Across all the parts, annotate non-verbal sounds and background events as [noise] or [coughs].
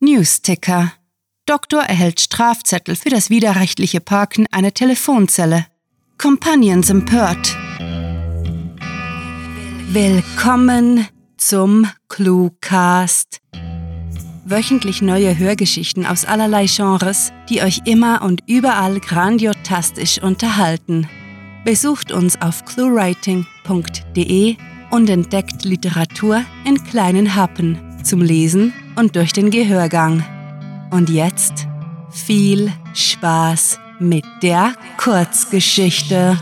Newsticker. Doktor erhält Strafzettel für das widerrechtliche Parken einer Telefonzelle. Companions empört. Willkommen zum Cluecast. Wöchentlich neue Hörgeschichten aus allerlei Genres, die euch immer und überall grandiotastisch unterhalten. Besucht uns auf cluewriting.de und entdeckt Literatur in kleinen Happen zum Lesen und durch den Gehörgang. Und jetzt viel Spaß mit der Kurzgeschichte.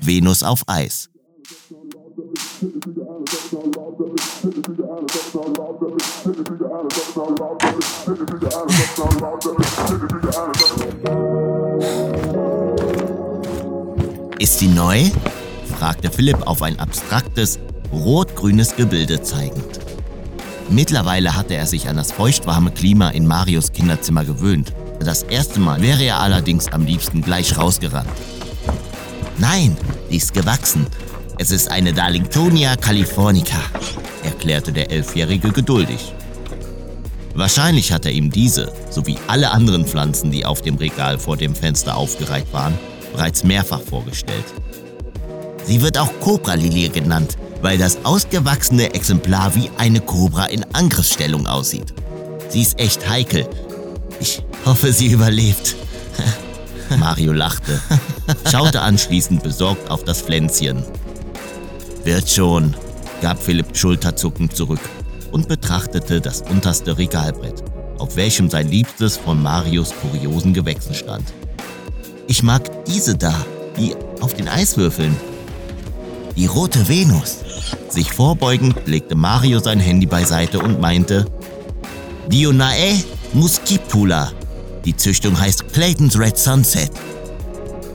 Venus auf Eis. Ist sie neu? fragte Philipp auf ein abstraktes, rot-grünes Gebilde zeigend. Mittlerweile hatte er sich an das feuchtwarme Klima in Marios Kinderzimmer gewöhnt. Das erste Mal wäre er allerdings am liebsten gleich rausgerannt. Nein, die ist gewachsen. Es ist eine Darlingtonia californica, erklärte der Elfjährige geduldig. Wahrscheinlich hat er ihm diese, sowie alle anderen Pflanzen, die auf dem Regal vor dem Fenster aufgereiht waren, bereits mehrfach vorgestellt. Sie wird auch Cobra-Lilie genannt, weil das ausgewachsene Exemplar wie eine Kobra in Angriffsstellung aussieht. Sie ist echt heikel. Ich hoffe, sie überlebt. [laughs] Mario lachte, schaute anschließend besorgt auf das Pflänzchen. Wird schon, gab Philipp schulterzuckend zurück und betrachtete das unterste Regalbrett, auf welchem sein Liebstes von Marios kuriosen Gewächsen stand. Ich mag diese da, die auf den Eiswürfeln. Die rote Venus. Sich vorbeugend legte Mario sein Handy beiseite und meinte, Dionae muscipula. Die Züchtung heißt Clayton's Red Sunset.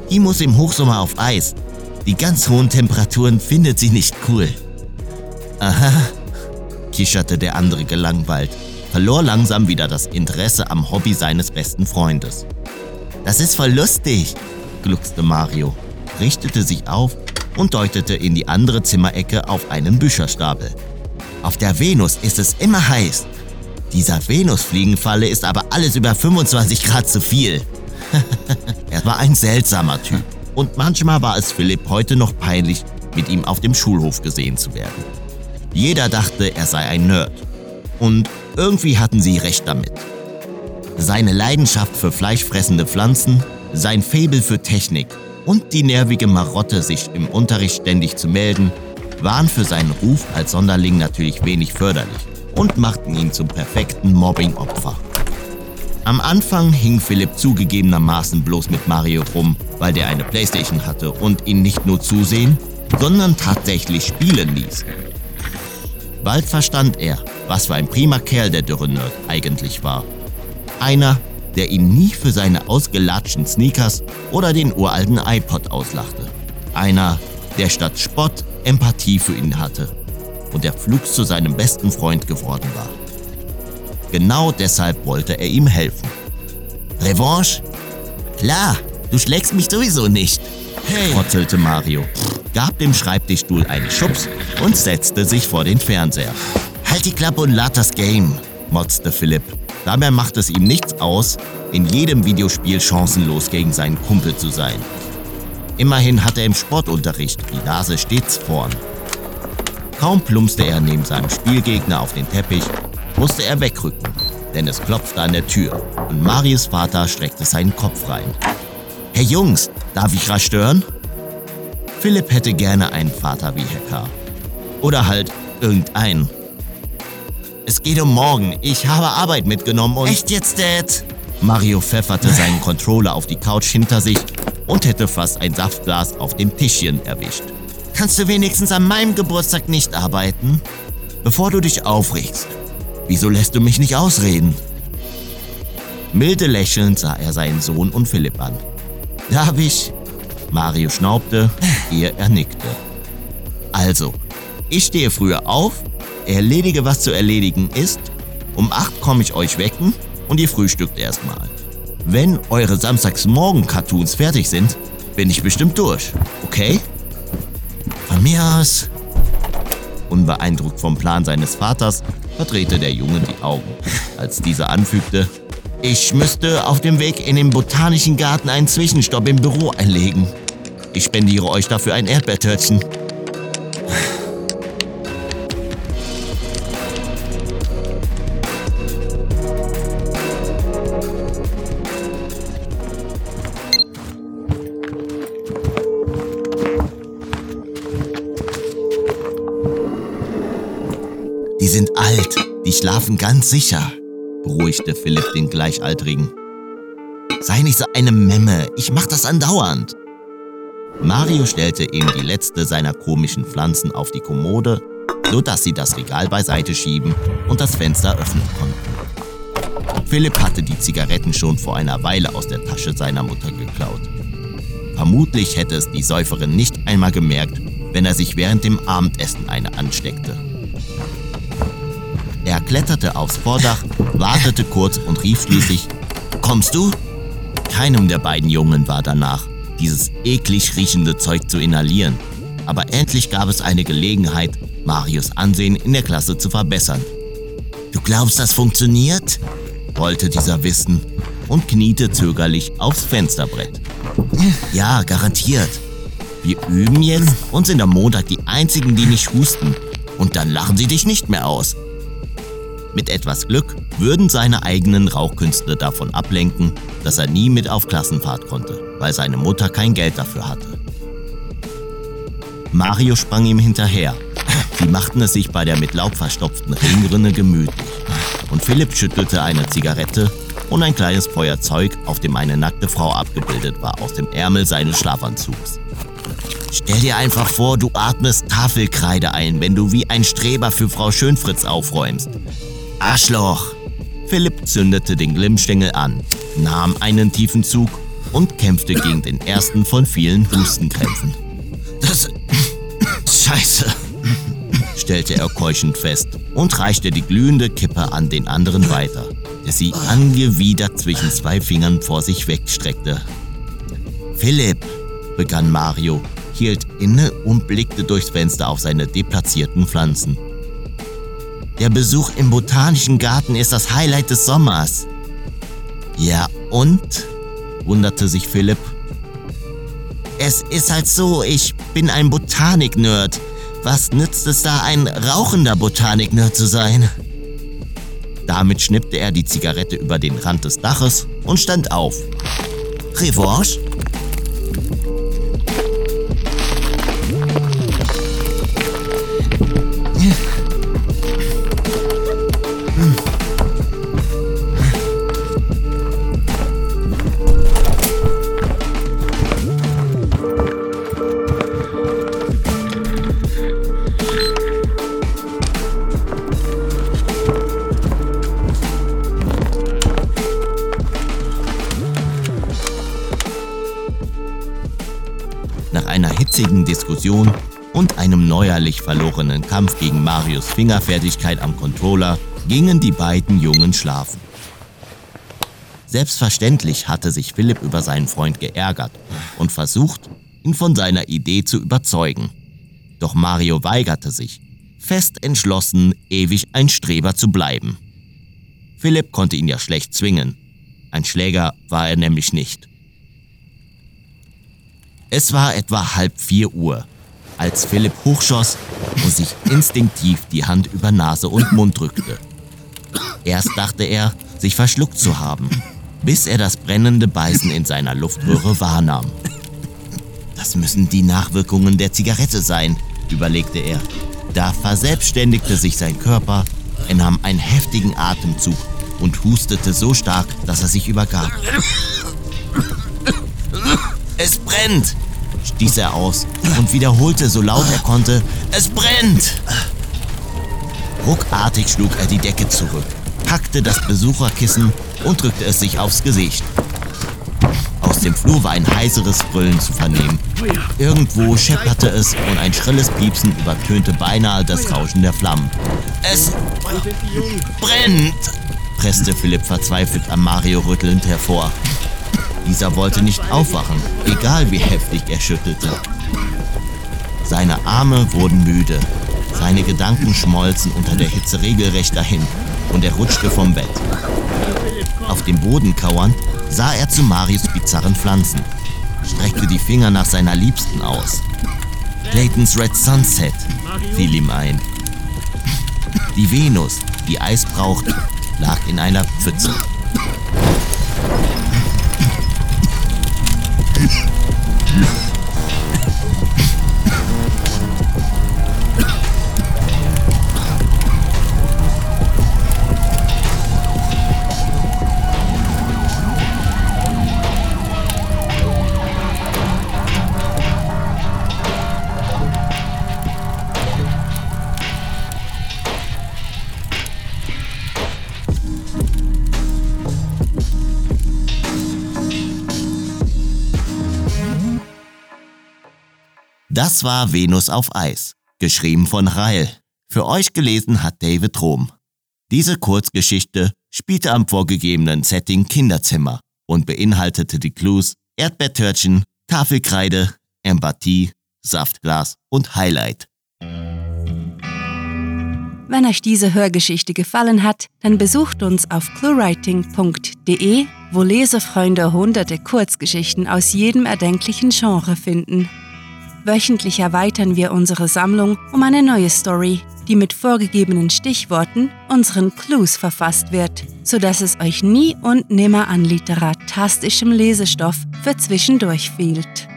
Die muss im Hochsommer auf Eis. Die ganz hohen Temperaturen findet sie nicht cool. Aha, kicherte der andere gelangweilt, verlor langsam wieder das Interesse am Hobby seines besten Freundes. Das ist voll lustig, gluckste Mario, richtete sich auf und deutete in die andere Zimmerecke auf einen Bücherstapel. Auf der Venus ist es immer heiß. Dieser Venusfliegenfalle ist aber alles über 25 Grad zu viel. [laughs] er war ein seltsamer Typ und manchmal war es Philipp heute noch peinlich, mit ihm auf dem Schulhof gesehen zu werden. Jeder dachte, er sei ein Nerd. Und irgendwie hatten sie recht damit. Seine Leidenschaft für fleischfressende Pflanzen, sein Faible für Technik und die nervige Marotte, sich im Unterricht ständig zu melden, waren für seinen Ruf als Sonderling natürlich wenig förderlich und machten ihn zum perfekten Mobbing-Opfer. Am Anfang hing Philipp zugegebenermaßen bloß mit Mario rum, weil der eine Playstation hatte und ihn nicht nur zusehen, sondern tatsächlich spielen ließ. Bald verstand er, was für ein prima Kerl der dürre Nerd eigentlich war. Einer, der ihn nie für seine ausgelatschten Sneakers oder den uralten iPod auslachte. Einer, der statt Spott Empathie für ihn hatte und der flugs zu seinem besten Freund geworden war. Genau deshalb wollte er ihm helfen. Revanche? Klar, du schlägst mich sowieso nicht, hey. rotzelte Mario, gab dem Schreibtischstuhl einen Schubs und setzte sich vor den Fernseher. Halt die Klappe und lad das Game, motzte Philipp Dabei macht es ihm nichts aus, in jedem Videospiel chancenlos gegen seinen Kumpel zu sein. Immerhin hat er im Sportunterricht die Nase stets vorn. Kaum plumpste er neben seinem Spielgegner auf den Teppich, musste er wegrücken, denn es klopfte an der Tür und Marius Vater streckte seinen Kopf rein. Hey Jungs, darf ich rasch stören? Philipp hätte gerne einen Vater wie K. Oder halt irgendeinen. Es geht um morgen. Ich habe Arbeit mitgenommen und. Echt jetzt, Dad? Mario pfefferte seinen Controller auf die Couch hinter sich und hätte fast ein Saftglas auf dem Tischchen erwischt. Kannst du wenigstens an meinem Geburtstag nicht arbeiten? Bevor du dich aufregst, wieso lässt du mich nicht ausreden? Milde lächelnd sah er seinen Sohn und Philipp an. Darf ich? Mario schnaubte, ehe er nickte. Also, ich stehe früher auf, erledige, was zu erledigen ist. Um 8 komme ich euch wecken und ihr frühstückt erstmal. Wenn eure Samstagsmorgen-Cartoons fertig sind, bin ich bestimmt durch. Okay? mir aus. Unbeeindruckt vom Plan seines Vaters verdrehte der Junge die Augen, als dieser anfügte, ich müsste auf dem Weg in den Botanischen Garten einen Zwischenstopp im Büro einlegen. Ich spendiere euch dafür ein Erdbeertörtchen. Sind alt, die schlafen ganz sicher, beruhigte Philipp den Gleichaltrigen. Sei nicht so eine Memme, ich mach das andauernd. Mario stellte ihm die letzte seiner komischen Pflanzen auf die Kommode, sodass sie das Regal beiseite schieben und das Fenster öffnen konnten. Philipp hatte die Zigaretten schon vor einer Weile aus der Tasche seiner Mutter geklaut. Vermutlich hätte es die Säuferin nicht einmal gemerkt, wenn er sich während dem Abendessen eine ansteckte. Er kletterte aufs Vordach, wartete kurz und rief schließlich, Kommst du? Keinem der beiden Jungen war danach, dieses eklig riechende Zeug zu inhalieren. Aber endlich gab es eine Gelegenheit, Marius Ansehen in der Klasse zu verbessern. Du glaubst, das funktioniert? wollte dieser wissen und kniete zögerlich aufs Fensterbrett. Ja, garantiert. Wir üben jetzt und sind am Montag die einzigen, die nicht husten. Und dann lachen sie dich nicht mehr aus. Mit etwas Glück würden seine eigenen Rauchkünste davon ablenken, dass er nie mit auf Klassenfahrt konnte, weil seine Mutter kein Geld dafür hatte. Mario sprang ihm hinterher. [laughs] Sie machten es sich bei der mit Laub verstopften Ringrinne gemütlich. Und Philipp schüttelte eine Zigarette und ein kleines Feuerzeug, auf dem eine nackte Frau abgebildet war, aus dem Ärmel seines Schlafanzugs. Stell dir einfach vor, du atmest Tafelkreide ein, wenn du wie ein Streber für Frau Schönfritz aufräumst. Arschloch! Philipp zündete den Glimmstängel an, nahm einen tiefen Zug und kämpfte gegen den ersten von vielen Hustenkrämpfen. Das. [coughs] Scheiße! stellte er keuchend fest und reichte die glühende Kippe an den anderen weiter, der sie angewidert zwischen zwei Fingern vor sich wegstreckte. Philipp, begann Mario, hielt inne und blickte durchs Fenster auf seine deplatzierten Pflanzen. Der Besuch im Botanischen Garten ist das Highlight des Sommers. Ja und? wunderte sich Philipp. Es ist halt so, ich bin ein Botanik-Nerd. Was nützt es da, ein rauchender Botanik-Nerd zu sein? Damit schnippte er die Zigarette über den Rand des Daches und stand auf. Revanche? Hitzigen Diskussion und einem neuerlich verlorenen Kampf gegen Marius Fingerfertigkeit am Controller gingen die beiden Jungen schlafen. Selbstverständlich hatte sich Philipp über seinen Freund geärgert und versucht, ihn von seiner Idee zu überzeugen. Doch Mario weigerte sich, fest entschlossen, ewig ein Streber zu bleiben. Philipp konnte ihn ja schlecht zwingen. Ein Schläger war er nämlich nicht. Es war etwa halb vier Uhr, als Philipp hochschoss und sich instinktiv die Hand über Nase und Mund drückte. Erst dachte er, sich verschluckt zu haben, bis er das brennende Beißen in seiner Luftröhre wahrnahm. Das müssen die Nachwirkungen der Zigarette sein, überlegte er. Da verselbstständigte sich sein Körper, er nahm einen heftigen Atemzug und hustete so stark, dass er sich übergab. Es brennt! stieß er aus und wiederholte so laut er konnte, Es brennt! Ruckartig schlug er die Decke zurück, packte das Besucherkissen und drückte es sich aufs Gesicht. Aus dem Flur war ein heiseres Brüllen zu vernehmen. Irgendwo schepperte es und ein schrilles Piepsen übertönte beinahe das Rauschen der Flammen. Es brennt! presste Philipp verzweifelt an Mario rüttelnd hervor. Dieser wollte nicht aufwachen, egal wie heftig er schüttelte. Seine Arme wurden müde. Seine Gedanken schmolzen unter der Hitze regelrecht dahin und er rutschte vom Bett. Auf dem Boden kauernd sah er zu Marius bizarren Pflanzen, streckte die Finger nach seiner Liebsten aus. Claytons Red Sunset fiel ihm ein. Die Venus, die Eis brauchte, lag in einer Pfütze. Yeah. [laughs] Das war Venus auf Eis, geschrieben von Rael. Für euch gelesen hat David Rom. Diese Kurzgeschichte spielte am vorgegebenen Setting Kinderzimmer und beinhaltete die Clues Erdbeertörtchen, Tafelkreide, Empathie, Saftglas und Highlight. Wenn euch diese Hörgeschichte gefallen hat, dann besucht uns auf cluewriting.de, wo Lesefreunde hunderte Kurzgeschichten aus jedem erdenklichen Genre finden. Wöchentlich erweitern wir unsere Sammlung um eine neue Story, die mit vorgegebenen Stichworten, unseren Clues verfasst wird, sodass es euch nie und nimmer an literatastischem Lesestoff für zwischendurch fehlt.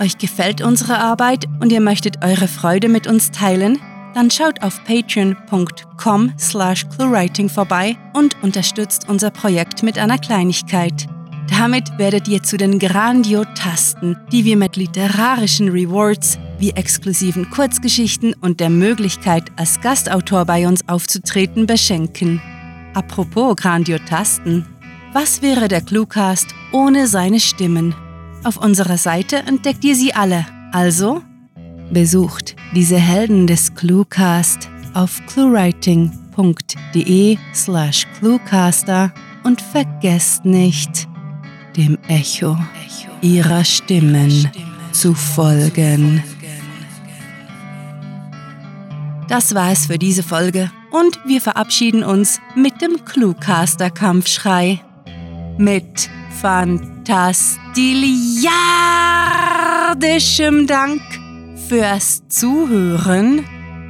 Euch gefällt unsere Arbeit und ihr möchtet eure Freude mit uns teilen? Dann schaut auf patreon.com slash cluewriting vorbei und unterstützt unser Projekt mit einer Kleinigkeit. Damit werdet ihr zu den Grandiotasten, die wir mit literarischen Rewards wie exklusiven Kurzgeschichten und der Möglichkeit, als Gastautor bei uns aufzutreten, beschenken. Apropos Grandiotasten, was wäre der Cluecast ohne seine Stimmen? Auf unserer Seite entdeckt ihr sie alle, also besucht diese Helden des Cluecast auf cluewriting.de slash cluecaster und vergesst nicht, dem Echo ihrer Stimmen zu folgen. Das war es für diese Folge und wir verabschieden uns mit dem Cluecaster-Kampfschrei. Mit fantastiliardischem Dank fürs Zuhören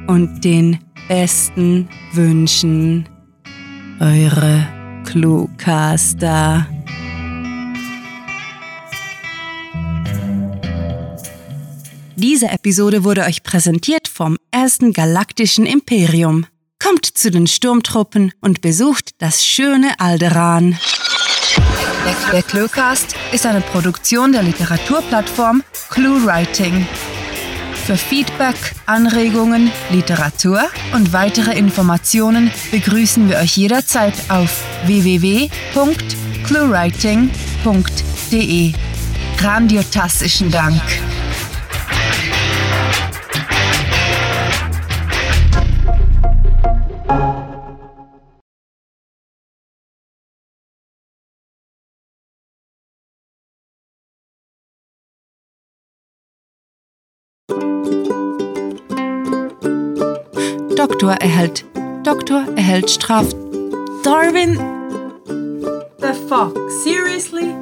und den besten Wünschen. Eure Cluecaster. Diese Episode wurde euch präsentiert vom ersten galaktischen Imperium. Kommt zu den Sturmtruppen und besucht das schöne Alderan. Der Cluecast ist eine Produktion der Literaturplattform ClueWriting. Für Feedback, Anregungen, Literatur und weitere Informationen begrüßen wir euch jederzeit auf www.cluewriting.de. Grandiotastischen Dank. Doktor erhält. Doktor erhält Straf. Darwin. The fuck? Seriously?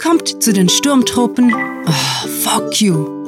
Kommt zu den Sturmtruppen. Oh, fuck you.